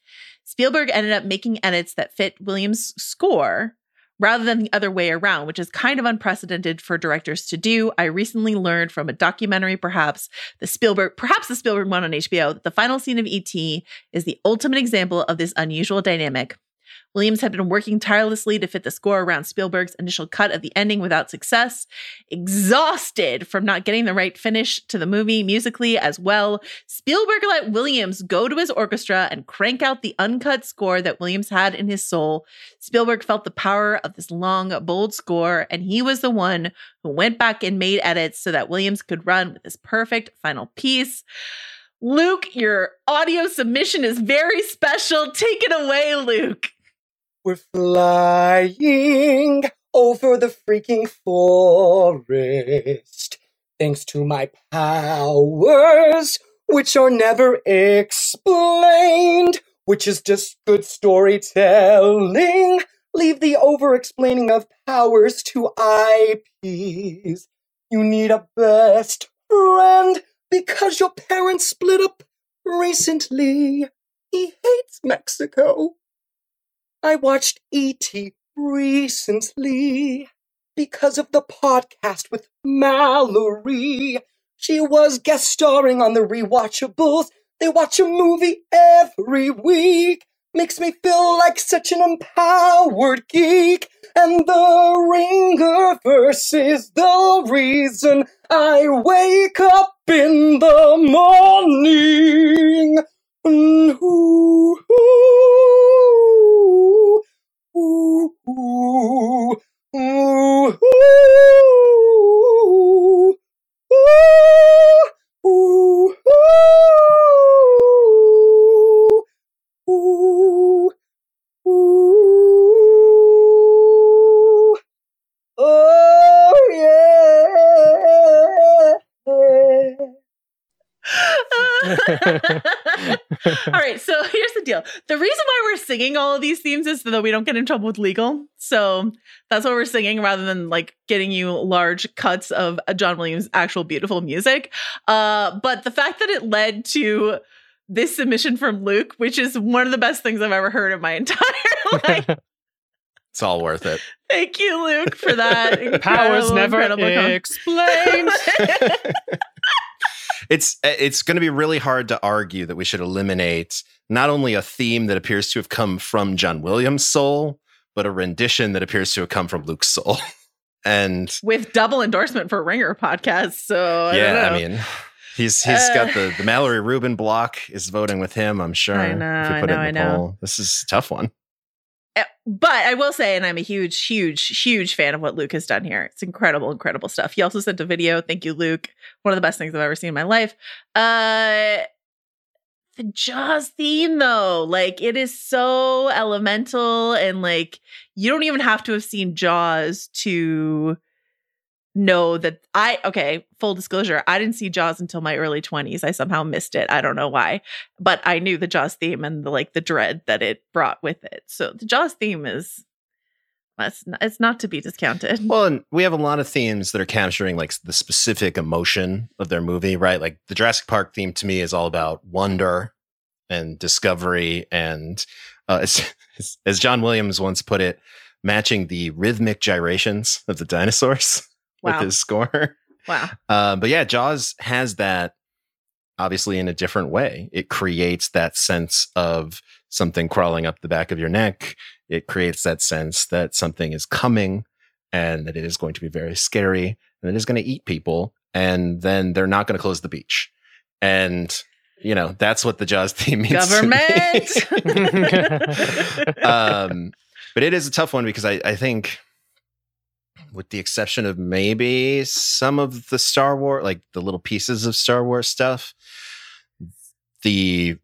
Spielberg ended up making edits that fit Williams' score rather than the other way around, which is kind of unprecedented for directors to do. I recently learned from a documentary, perhaps the Spielberg, perhaps the Spielberg one on HBO, that the final scene of ET is the ultimate example of this unusual dynamic. Williams had been working tirelessly to fit the score around Spielberg's initial cut of the ending without success. Exhausted from not getting the right finish to the movie musically as well, Spielberg let Williams go to his orchestra and crank out the uncut score that Williams had in his soul. Spielberg felt the power of this long, bold score, and he was the one who went back and made edits so that Williams could run with this perfect final piece. Luke, your audio submission is very special. Take it away, Luke. We're flying over the freaking forest. Thanks to my powers, which are never explained, which is just good storytelling. Leave the over explaining of powers to IPs. You need a best friend because your parents split up recently. He hates Mexico. I watched E.T. recently because of the podcast with Mallory. She was guest starring on the Rewatchables. They watch a movie every week. Makes me feel like such an empowered geek. And the Ringer verse is the reason I wake up in the morning. Ooh, ooh, ooh, ooh, ooh, ooh, ooh. ooh, ooh, Oh yeah. all right, so the deal. The reason why we're singing all of these themes is so that we don't get in trouble with legal. So that's why we're singing rather than like getting you large cuts of John Williams' actual beautiful music. Uh, but the fact that it led to this submission from Luke, which is one of the best things I've ever heard in my <laughs> entire <laughs> life. It's all worth it. Thank you, Luke, for that. <laughs> Powers never incredible explained. It's it's going to be really hard to argue that we should eliminate not only a theme that appears to have come from John Williams' soul, but a rendition that appears to have come from Luke's soul. <laughs> and with double endorsement for Ringer podcast. So I yeah, don't know. I mean, he's he's Uh. got the the Mallory Rubin block is voting with him. I'm sure. I know, if you I know, it in the know. poll. This is a tough one. But I will say, and I'm a huge, huge, huge fan of what Luke has done here. It's incredible, incredible stuff. He also sent a video. Thank you, Luke. One of the best things I've ever seen in my life. Uh the Jaws theme, though, like it is so elemental, and like you don't even have to have seen Jaws to know that I okay, full disclosure, I didn't see Jaws until my early 20s. I somehow missed it. I don't know why. But I knew the Jaws theme and the like the dread that it brought with it. So the Jaws theme is it's not, to be discounted. <laughs> Well, and we have a lot of themes that are capturing like the specific emotion of their movie, right? Like the Jurassic Park theme to me is all about wonder and discovery, and uh, <laughs> as- as John Williams once put it, matching the rhythmic gyrations of the dinosaurs <laughs> Wow. with his score. <laughs> Wow. Uh, but yeah, Jaws has that obviously in a different way. It creates that sense of something crawling up the back of your neck. It creates that sense that something is coming. and that it is going to be very scary and it is going to eat people and then they're not going to close the beach. And you know, that's what the Jaws <laughs> theme means. to me. Government. <laughs> um, but it is a tough one because I, I think, with the exception of maybe some of the Star Wars, like the little pieces of Star Wars stuff, the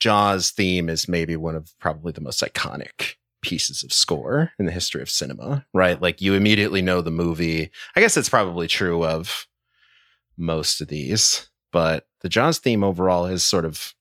Jaws theme is maybe one of probably the most iconic pieces of score in the history of cinema, right? Like you immediately know the movie. I guess it's probably true of most of these, but the Jaws theme overall has sort of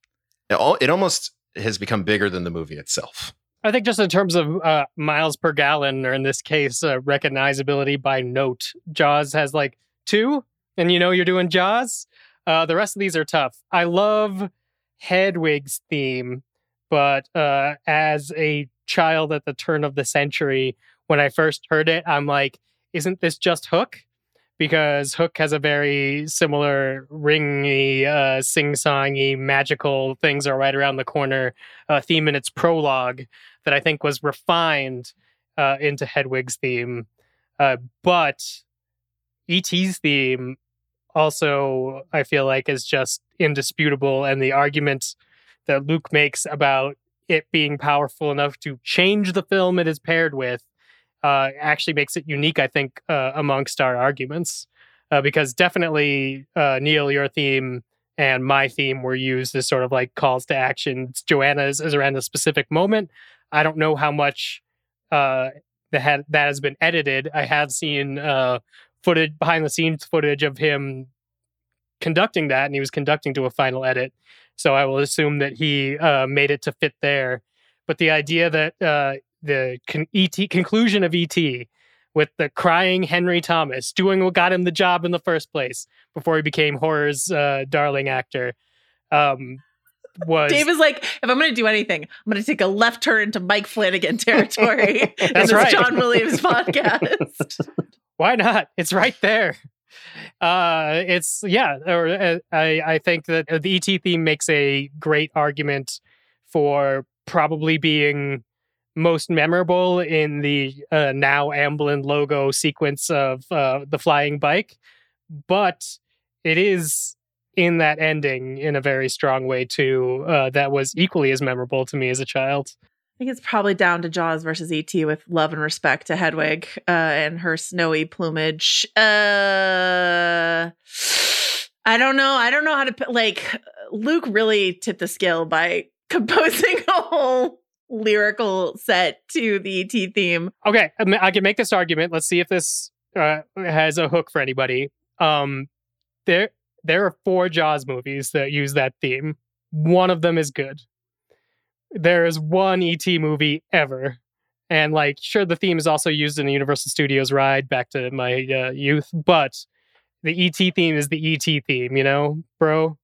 it almost has become bigger than the movie itself. I think just in terms of uh, miles per gallon, or in this case, uh, recognizability by note, Jaws has like two, and you know you're doing Jaws. Uh, the rest of these are tough. I love Hedwig's theme, but uh, as a child at the turn of the century, when I first heard it, I'm like, isn't this just Hook? Because Hook has a very similar ringy, uh, sing-songy, magical things are right around the corner uh, theme in its prologue that I think was refined uh, into Hedwig's theme. Uh, but ET's theme also, I feel like, is just indisputable. And the argument that Luke makes about it being powerful enough to change the film it is paired with uh, actually makes it unique, I think, uh, amongst our arguments. Uh, because definitely, uh, Neil, your theme and my theme were used as sort of like calls to action. Joanna's is around a specific moment. I don't know how much uh, that that has been edited. I have seen uh, footage behind the scenes footage of him conducting that, and he was conducting to a final edit. So I will assume that he uh, made it to fit there. But the idea that uh, the con- ET conclusion of ET with the crying Henry Thomas doing what got him the job in the first place before he became horror's uh, darling actor um, was Dave is like, if I'm going to do anything, I'm going to take a left turn into Mike Flanagan territory <laughs> That's this right. John Williams <laughs> podcast. why not? It's right there. Uh, it's yeah. Or uh, I I think that the ET theme makes a great argument for probably being most memorable in the uh, now Amblin logo sequence of uh, the flying bike, but it is in that ending in a very strong way too. Uh, that was equally as memorable to me as a child. I think it's probably down to Jaws versus ET with love and respect to Hedwig uh, and her snowy plumage. Uh, I don't know. I don't know how to like Luke really tipped the scale by <laughs> composing a whole lyrical set to the ET theme. Okay, I I can make this argument. Let's see if this uh, has a hook for anybody. Um, there, there are four Jaws movies that use that theme. One of them is good. There is one ET movie ever, and like, sure, the theme is also used in the Universal Studios ride back to my uh, youth, but the ET theme is the ET theme. You know, bro.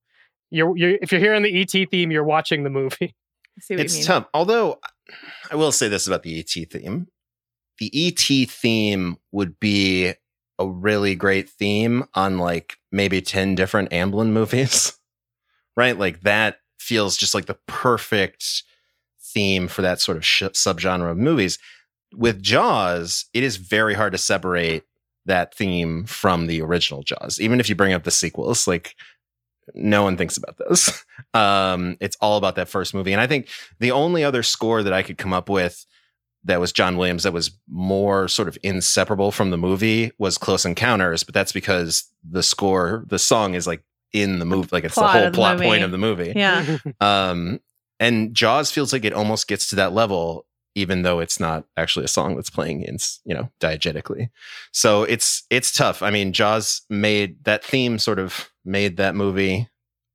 You're, you're if you're hearing the ET theme, you're watching the movie. <laughs> See what it's you mean. tough. Although I will say this about the ET theme. The ET theme would be a really great theme on like maybe 10 different Amblin movies. <laughs> right? Like that feels just like the perfect theme for that sort of sh- subgenre of movies. With Jaws, it is very hard to separate that theme from the original Jaws. Even if you bring up the sequels, like no one thinks about those. <laughs> Um, it's all about that first movie. And I think the only other score that I could come up with that was John Williams that was more sort of inseparable from the movie was Close Encounters, but that's because the score, the song is like in the movie, like it's Plot the whole of the plot movie. point of the movie. Yeah. <laughs> Um, and Jaws feels like it almost gets to that level, even though it's not actually a song that's playing in, you know, diegetically. So it's it's tough. I mean, Jaws made that theme sort of made that movie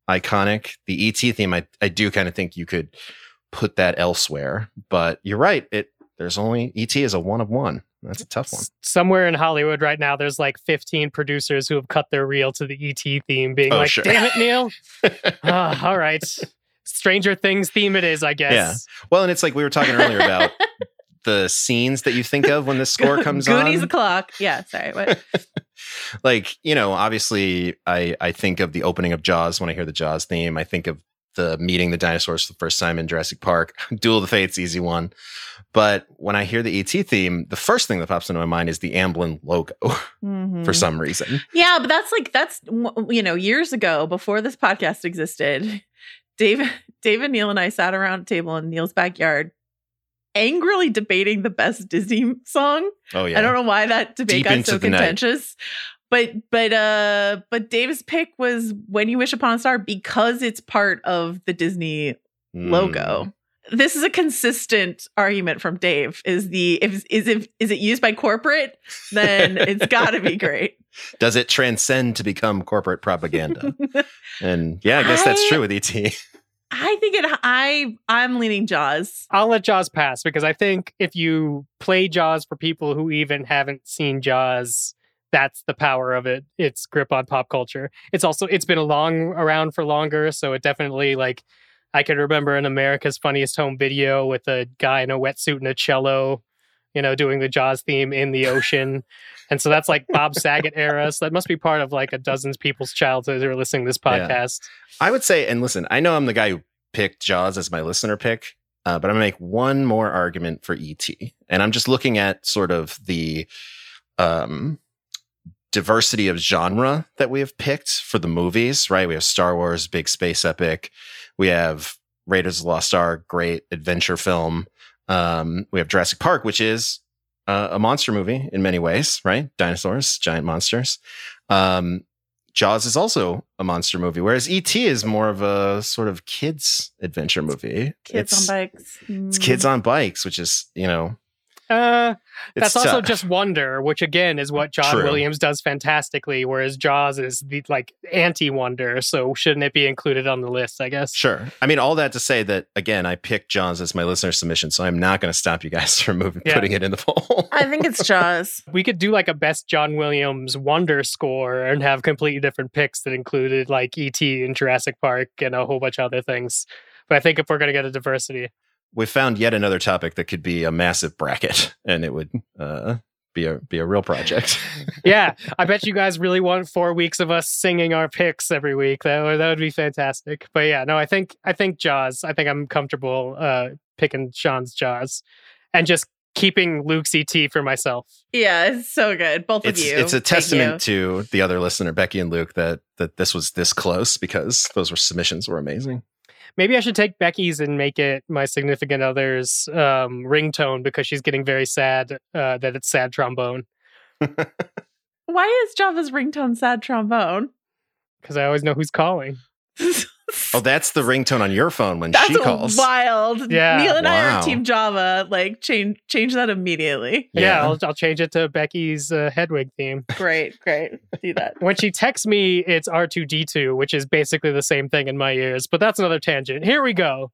iconic. The ET theme, I I do kind of think you could put that elsewhere, but you're right. It there's only ET is a one of one. That's a tough one. somewhere in Hollywood right now, there's like 15 producers who have cut their reel to the ET theme, being Oh, like, sure. damn it, Neil. <laughs> Ah, all right. Stranger Things theme it is, I guess. Yeah. Well, and it's like we were talking earlier about <laughs> the scenes that you think of when the score <laughs> comes Goonies on. o'clock. Yeah, sorry. What? like you know obviously i i think of the opening of jaws when i hear the jaws theme i think of the meeting the dinosaurs for the first time in Jurassic Park. <laughs> Duel of the Fates, easy one. But when I hear the ET theme, the first thing that pops into my mind is the Amblin logo <laughs> Mhm. for some reason. Yeah, but that's like that's you know years ago before this podcast existed. <laughs> David, David, Neil, and I sat around a table in Neil's backyard, angrily debating the best Disney song. Oh yeah. I don't know why that debate Deep got so contentious. But but uh but Dave's pick was When You Wish Upon a Star because it's part of the Disney Mm. logo. This is a consistent argument from Dave. Is the if is if is it used by corporate, then it's gotta be great. <laughs> Does it transcend to become corporate propaganda? <laughs> and yeah, I guess that's true with ET. I think it I I'm leaning Jaws. I'll let Jaws pass because I think if you play Jaws for people who even haven't seen Jaws, that's the power of it. Its grip on pop culture. It's also it's been long around for longer, so it definitely like I can remember an America's Funniest Home Video with a guy in a wetsuit and a cello, you know, doing the Jaws theme in the ocean. <laughs> and so that's like Bob Saget era. So that must be part of like a dozen people's childhood who are listening to this Yeah. podcast. I would say, and listen, I know I'm the guy who picked Jaws as my listener pick, uh, but I'm gonna make one more argument for ET, and I'm just looking at sort of the um, diversity of genre that we have picked for the movies. Right, we have Star Wars, big space epic. We have Raiders of the Lost Ark, great adventure film. Um, we have Jurassic Park, which is uh, a monster movie in many ways, right? Dinosaurs, giant monsters. Um, Jaws is also a monster movie, whereas ET is more of a sort of kids adventure movie. Kids it's, on bikes. It's kids on bikes, which is you know Uh, it's That's also just Wonder, which again is what John True. Williams does fantastically, whereas Jaws is the like anti Wonder. So shouldn't it be included on the list? I guess. Sure. I mean, all that to say that again, I picked Jaws as my listener submission, so I'm not going to stop you guys <laughs> from moving, Yeah. putting it in the poll. I think it's Jaws. <laughs> We could do like a best John Williams Wonder score and have completely different picks that included like E.T. and Jurassic Park and a whole bunch of other things. But I think if we're going to get a diversity, we found yet another topic that could be a massive bracket, <laughs> and it would uh, be a be a real project. <laughs> yeah, I bet you guys really want four weeks of us singing our picks every week. That would, that would be fantastic. But yeah, no, I think I think Jaws. I think I'm comfortable uh, picking Sean's Jaws, and just keeping Luke's ET for myself. Yeah, it's so good. Both it's of you. it's a testament to the other listener, Becky and Luke, that that this was this close because those were submissions were amazing. Maybe I should take Becky's and make it my significant other's um, ringtone because she's getting very sad uh, that it's sad trombone. <laughs> Why is Java's ringtone sad trombone? Because I always know who's calling. <laughs> Oh, that's the ringtone on your phone when That's she calls. wild. Yeah. Neil and I are Team Java. Like change change that immediately. Yeah, Yeah. I'll, I'll change it to Becky's uh, Hedwig theme. Great, great. Do that. when she texts me, it's R2D2, which is basically the same thing in my ears, but that's another tangent. Here we go.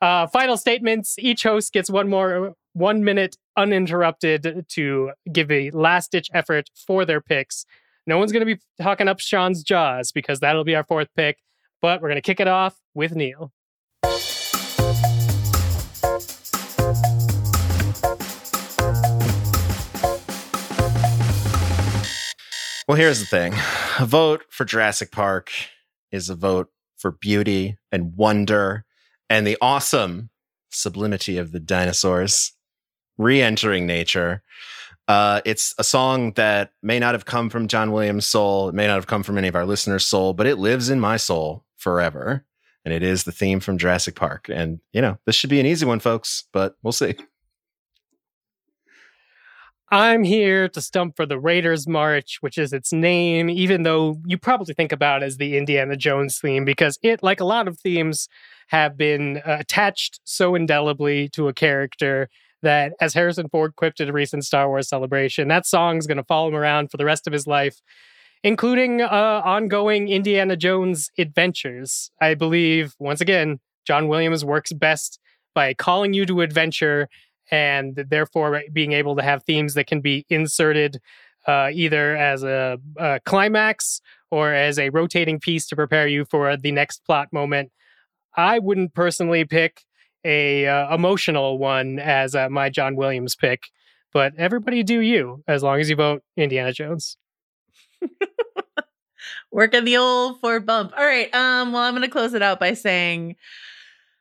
Uh, final statements. Each host gets one more one minute uninterrupted to give a last ditch effort for their picks. No one's going to be talking up Sean's Jaws because that'll be our fourth pick, but we're going to kick it off with Neil. Well, here's the thing a vote for Jurassic Park is a vote for beauty and wonder and the awesome sublimity of the dinosaurs re entering nature. Uh, it's a song that may not have come from John Williams' soul, it may not have come from any of our listeners' soul, but it lives in my soul forever. And it is the theme from Jurassic Park. And, you know, this should be an easy one, folks, but we'll see. I'm here to stump for the Raiders March, which is its name, even though you probably think about it as the Indiana Jones theme, because it, like a lot of themes, have been uh, attached so indelibly to a character that, as Harrison Ford quipped at a recent Star Wars celebration, that song's going to follow him around for the rest of his life, including uh, ongoing Indiana Jones adventures. I believe, once again, John Williams works best by calling you to adventure and therefore being able to have themes that can be inserted uh, either as a, a climax or as a rotating piece to prepare you for the next plot moment. I wouldn't personally pick a uh, emotional one as uh, my John Williams pick, but everybody do you as long as you vote Indiana Jones. Working the old Ford bump. All right. Um, well, I'm gonna close it out by saying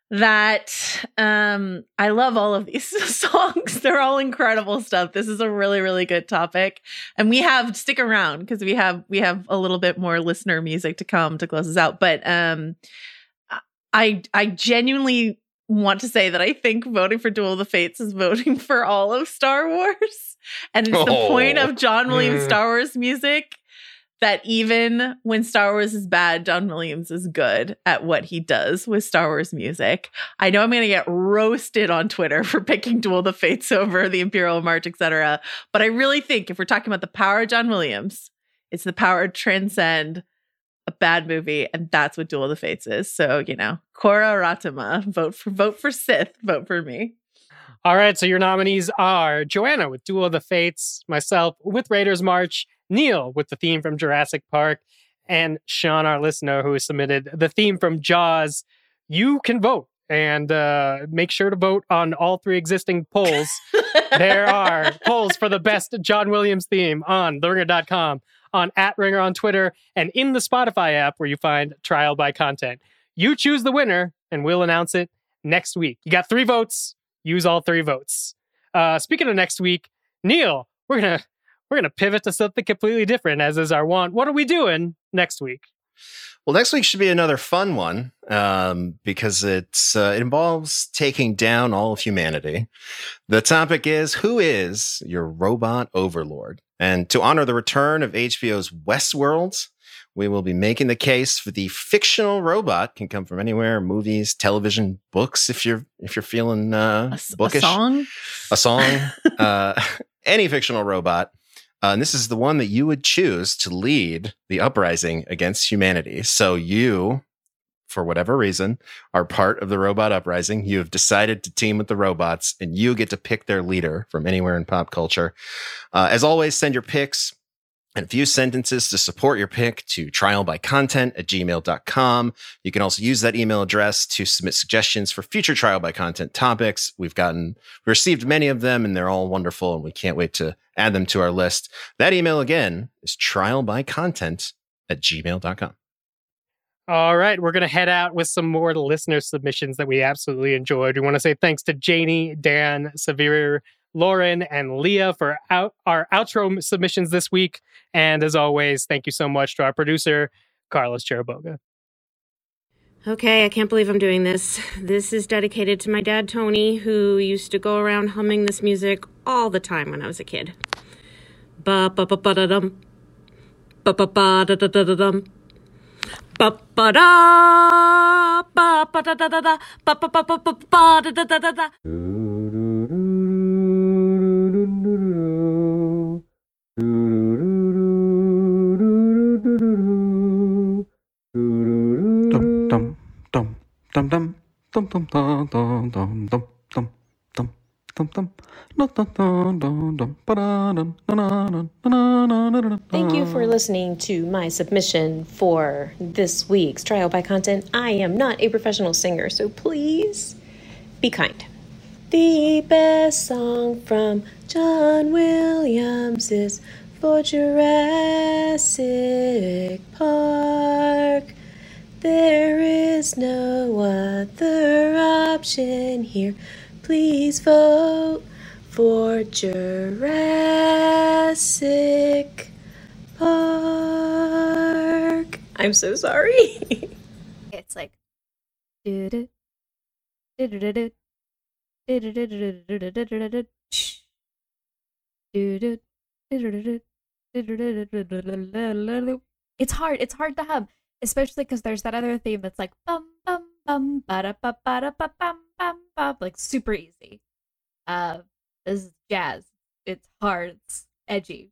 that um I love all of these <laughs> songs. They're all incredible stuff. This is a really, really good topic. And we have stick around because we have we have a little bit more listener music to come to close us out. But um I I genuinely want to say that I think voting for Duel of the Fates is voting <laughs> for all of Star Wars. And it's the point Oh. of John Williams Mm. Star Wars music that even when Star Wars is bad, John Williams is good at what he does with Star Wars music. I know I'm going to get roasted on Twitter <laughs> for picking Duel of the Fates over the Imperial March, etc. But I really think if we're talking about the power of John Williams, it's the power to transcend a bad movie, and that's what Duel of the Fates is. So you know, Cora Ratima, vote for vote for Sith, vote for me. All right, so your nominees are Joanna with Duel of the Fates, myself with Raiders March, Neil with the theme from Jurassic Park, and Sean, our listener, who submitted the theme from Jaws. You can vote and uh, make sure to vote on all three existing polls. <laughs> there are polls for the best John Williams theme on theringer.com, on at Ringer on Twitter, and in the Spotify app where you find trial by content. You choose the winner, and we'll announce it next week. You got three votes. Use all three votes. Uh, speaking of next week, Neil, we're gonna we're gonna pivot to something completely different, as is our want. What are we doing next week? Well, next week should be another fun one um, because it's uh, it involves taking down all of humanity. The topic is who is your robot overlord? And to honor the return of HBO's Westworld, we will be making the case for the fictional robot can come from anywhere: movies, television, books. If you're if you're feeling uh, A, s- a bookish, song. a song, <laughs> uh, <laughs> any fictional robot. Uh, and this is the one that you would choose to lead the uprising against humanity. So you, for whatever reason, are part of the robot uprising. You have decided to team with the robots, and you get to pick their leader from anywhere in pop culture. Uh, as always, send your picks and a few sentences to support your pick to trialbycontent at gmail.com. You can also use that email address to submit suggestions for future trial by content topics. We've gotten we received many of them and they're all wonderful and we can't wait to add them to our list. That email again is trialbycontent at gmail.com. All right, we're going to head out with some more listener submissions that we absolutely enjoyed. We want to say thanks to Janie, Dan, Savir, Lauren, and Leah for out- our outro submissions this week. And as always, thank you so much to our producer, Carlos Chiriboga. Okay, I can't believe I'm doing this. This is dedicated to my dad, Tony, who used to go around humming this music all the time when I was a kid. Ba ba ba ba da dum. Ba ba ba da da da da dum. Ba ba da ba ba da da da da ba ba ba ba ba ba da da da da da. Thank you for listening to my submission for this week's Trial by Content. I am not a professional singer, so please be kind. The best song from John Williams is for Jurassic Park. There is no other option here. Please vote for Jurassic Park. I'm so sorry. <laughs> It's like. It's hard. It's hard to hum, especially because there's that other theme that's like bum bum bum ba da ba ba da ba bum bum bum, like super easy. Uh, this is jazz. It's hard. It's edgy.